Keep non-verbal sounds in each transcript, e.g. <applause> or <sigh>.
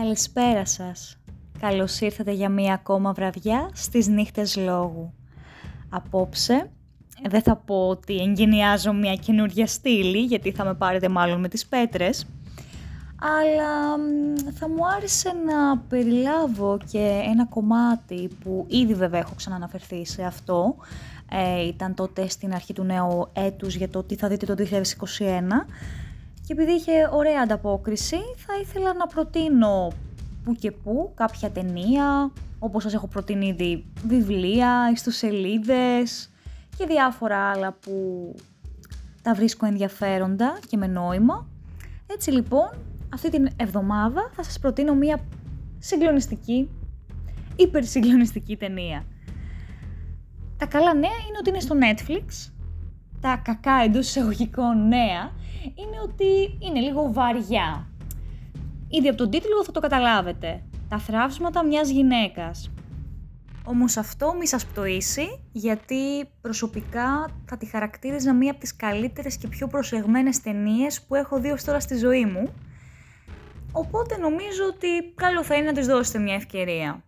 Καλησπέρα σας. Καλώς ήρθατε για μία ακόμα βραδιά στις νύχτες λόγου. Απόψε δεν θα πω ότι εγκαινιάζω μια καινούργια στήλη, γιατί θα με πάρετε μάλλον με τις πέτρες, αλλά θα μου άρεσε να περιλάβω και ένα κομμάτι που ήδη βέβαια έχω ξαναναφερθεί σε αυτό, ε, ήταν τότε στην αρχή του νέου έτους για το τι θα δείτε το 2021 και επειδή είχε ωραία ανταπόκριση θα ήθελα να προτείνω που και που κάποια ταινία, όπως σας έχω προτείνει ήδη βιβλία, ιστοσελίδες και διάφορα άλλα που τα βρίσκω ενδιαφέροντα και με νόημα. Έτσι λοιπόν, αυτή την εβδομάδα θα σας προτείνω μία συγκλονιστική, υπερσυγκλονιστική ταινία. Τα καλά νέα είναι ότι είναι στο Netflix. Τα κακά εντός εισαγωγικών νέα είναι ότι είναι λίγο βαριά. Ήδη από τον τίτλο θα το καταλάβετε. Τα θράψματα μιας γυναίκας. Όμως αυτό μη σας πτωίσει, γιατί προσωπικά θα τη χαρακτήριζα μία από τις καλύτερες και πιο προσεγμένες ταινίες που έχω δει ως τώρα στη ζωή μου. Οπότε νομίζω ότι καλό θα είναι να της δώσετε μια ευκαιρία.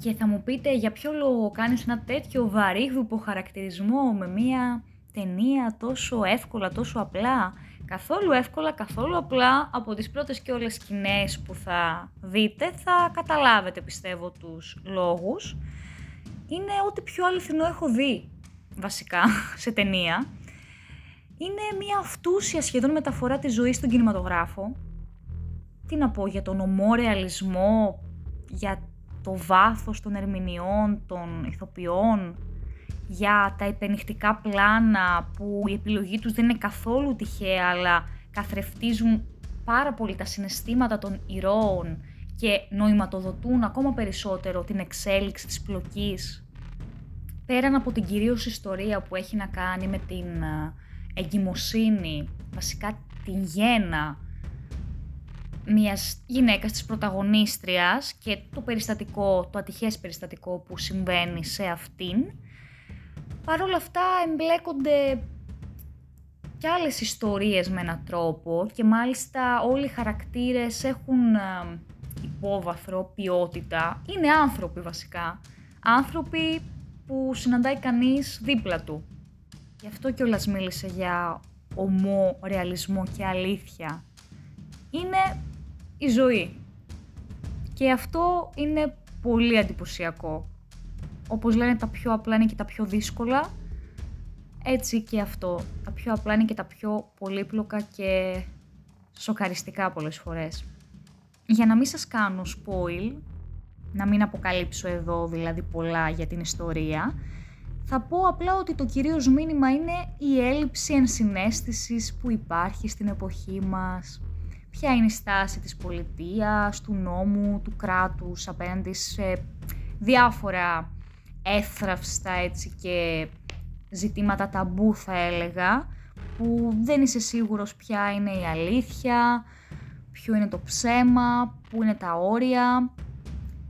Και θα μου πείτε για ποιο λόγο κάνεις ένα τέτοιο βαρύγδουπο χαρακτηρισμό με μία ταινία τόσο εύκολα, τόσο απλά; Καθόλου εύκολα, καθόλου απλά, από τις πρώτες και όλες σκηνές που θα δείτε θα καταλάβετε πιστεύω τους λόγους. Είναι ό,τι πιο αληθινό έχω δει βασικά <laughs> σε ταινία. Είναι μια αυτούσια σχεδόν μεταφορά της ζωής στον κινηματογράφο. Τι να πω για τον ομό ρεαλισμό, για το βάθος των ερμηνεών, των ηθοποιών, για τα υπενυχτικά πλάνα που η επιλογή τους δεν είναι καθόλου τυχαία αλλά καθρεφτίζουν πάρα πολύ τα συναισθήματα των ηρώων και νοηματοδοτούν ακόμα περισσότερο την εξέλιξη της πλοκής. Πέραν από την κυρίως ιστορία που έχει να κάνει με την ε, εγκυμοσύνη, βασικά την γένα μιας γυναίκας της πρωταγωνίστριας και το περιστατικό, το ατυχές περιστατικό που συμβαίνει σε αυτήν, Παρ' όλα αυτά εμπλέκονται και άλλες ιστορίες με έναν τρόπο και μάλιστα όλοι οι χαρακτήρες έχουν ε, υπόβαθρο, ποιότητα. Είναι άνθρωποι βασικά. Άνθρωποι που συναντάει κανείς δίπλα του. Γι' αυτό κιόλας μίλησε για ομό, ρεαλισμό και αλήθεια. Είναι η ζωή. Και αυτό είναι πολύ εντυπωσιακό όπως λένε τα πιο απλά είναι και τα πιο δύσκολα, έτσι και αυτό. Τα πιο απλά είναι και τα πιο πολύπλοκα και σοκαριστικά πολλές φορές. Για να μην σας κάνω spoil, να μην αποκαλύψω εδώ δηλαδή πολλά για την ιστορία, θα πω απλά ότι το κυρίως μήνυμα είναι η έλλειψη ενσυναίσθησης που υπάρχει στην εποχή μας. Ποια είναι η στάση της πολιτείας, του νόμου, του κράτους απέναντι σε διάφορα έθραυστα έτσι και ζητήματα ταμπού θα έλεγα, που δεν είσαι σίγουρος ποια είναι η αλήθεια, ποιο είναι το ψέμα, πού είναι τα όρια,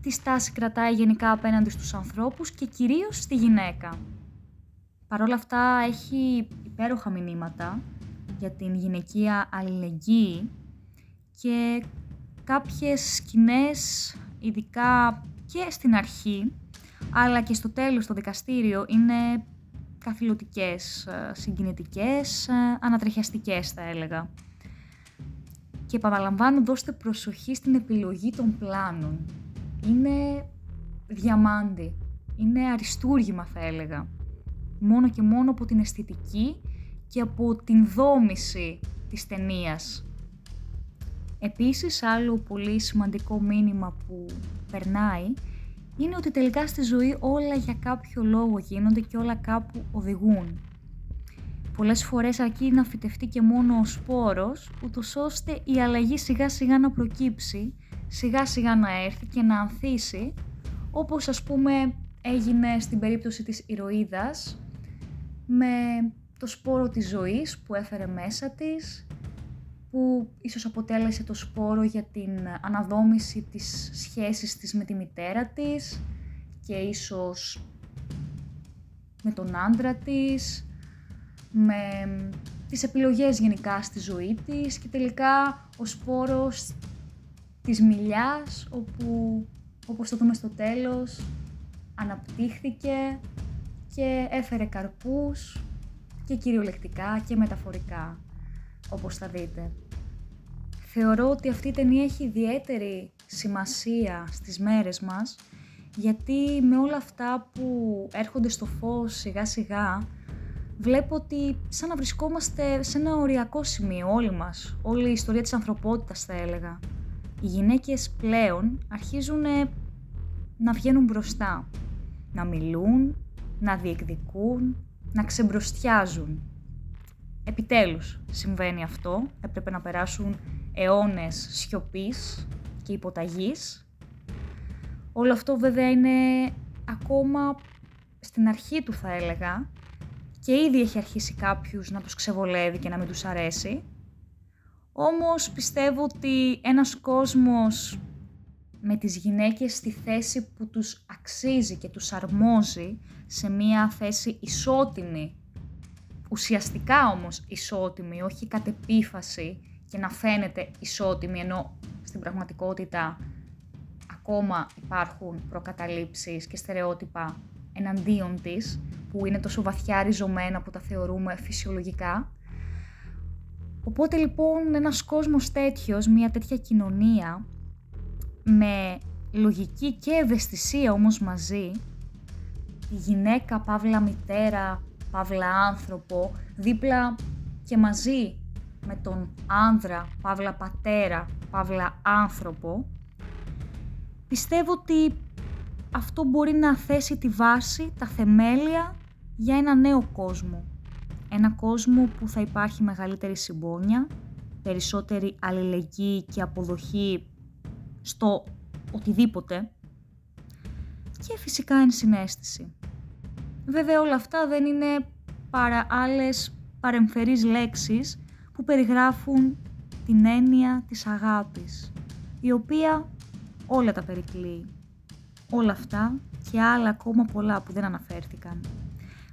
τι στάση κρατάει γενικά απέναντι στους ανθρώπους και κυρίως στη γυναίκα. Παρ' όλα αυτά έχει υπέροχα μηνύματα για την γυναικεία αλληλεγγύη και κάποιες σκηνές, ειδικά και στην αρχή, αλλά και στο τέλος το δικαστήριο είναι καθηλωτικές, ε, συγκινητικές, ε, ανατριχιαστικές θα έλεγα. Και επαναλαμβάνω δώστε προσοχή στην επιλογή των πλάνων. Είναι διαμάντι, είναι αριστούργημα θα έλεγα. Μόνο και μόνο από την αισθητική και από την δόμηση της ταινίας. Επίσης, άλλο πολύ σημαντικό μήνυμα που περνάει είναι ότι τελικά στη ζωή όλα για κάποιο λόγο γίνονται και όλα κάπου οδηγούν. Πολλές φορές αρκεί να φυτευτεί και μόνο ο σπόρος, ούτως ώστε η αλλαγή σιγά σιγά να προκύψει, σιγά σιγά να έρθει και να ανθίσει, όπως ας πούμε έγινε στην περίπτωση της ηρωίδας, με το σπόρο της ζωής που έφερε μέσα της, που ίσως αποτέλεσε το σπόρο για την αναδόμηση της σχέσης της με τη μητέρα της και ίσως με τον άντρα της, με τις επιλογές γενικά στη ζωή της και τελικά ο σπόρος της μιλιάς όπου όπως το δούμε στο τέλος αναπτύχθηκε και έφερε καρπούς και κυριολεκτικά και μεταφορικά όπως θα δείτε. Θεωρώ ότι αυτή η ταινία έχει ιδιαίτερη σημασία στις μέρες μας γιατί με όλα αυτά που έρχονται στο φως σιγά σιγά βλέπω ότι σαν να βρισκόμαστε σε ένα οριακό σημείο όλοι μας, όλη η ιστορία της ανθρωπότητας θα έλεγα. Οι γυναίκες πλέον αρχίζουν να βγαίνουν μπροστά, να μιλούν, να διεκδικούν, να ξεμπροστιάζουν. Επιτέλους συμβαίνει αυτό, έπρεπε να περάσουν αιώνες σιωπής και υποταγής. Όλο αυτό βέβαια είναι ακόμα στην αρχή του θα έλεγα και ήδη έχει αρχίσει κάποιους να τους ξεβολεύει και να μην τους αρέσει. Όμως πιστεύω ότι ένας κόσμος με τις γυναίκες στη θέση που τους αξίζει και τους αρμόζει σε μία θέση ισότιμη, ουσιαστικά όμως ισότιμη, όχι κατ' επίφαση και να φαίνεται ισότιμη, ενώ στην πραγματικότητα ακόμα υπάρχουν προκαταλήψεις και στερεότυπα εναντίον της, που είναι τόσο βαθιά ριζωμένα που τα θεωρούμε φυσιολογικά. Οπότε λοιπόν ένας κόσμος τέτοιος, μια τέτοια κοινωνία, με λογική και ευαισθησία όμως μαζί, η γυναίκα, παύλα μητέρα, παύλα άνθρωπο, δίπλα και μαζί με τον άνδρα, παύλα πατέρα, παύλα άνθρωπο, πιστεύω ότι αυτό μπορεί να θέσει τη βάση, τα θεμέλια για ένα νέο κόσμο. Ένα κόσμο που θα υπάρχει μεγαλύτερη συμπόνια, περισσότερη αλληλεγγύη και αποδοχή στο οτιδήποτε και φυσικά ενσυναίσθηση. Βέβαια όλα αυτά δεν είναι παρά άλλες παρεμφερείς λέξεις που περιγράφουν την έννοια της αγάπης, η οποία όλα τα περικλεί. Όλα αυτά και άλλα ακόμα πολλά που δεν αναφέρθηκαν.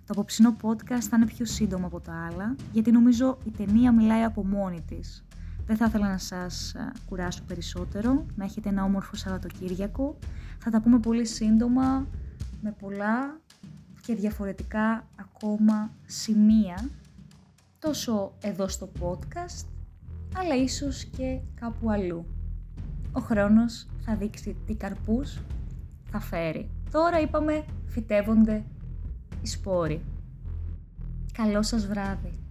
Το απόψινό podcast θα είναι πιο σύντομο από τα άλλα, γιατί νομίζω η ταινία μιλάει από μόνη της. Δεν θα ήθελα να σας κουράσω περισσότερο, να έχετε ένα όμορφο Σαββατοκύριακο. Θα τα πούμε πολύ σύντομα, με πολλά και διαφορετικά ακόμα σημεία, τόσο εδώ στο podcast, αλλά ίσως και κάπου αλλού. Ο χρόνος θα δείξει τι καρπούς θα φέρει. Τώρα είπαμε φυτεύονται οι σπόροι. Καλό σας βράδυ.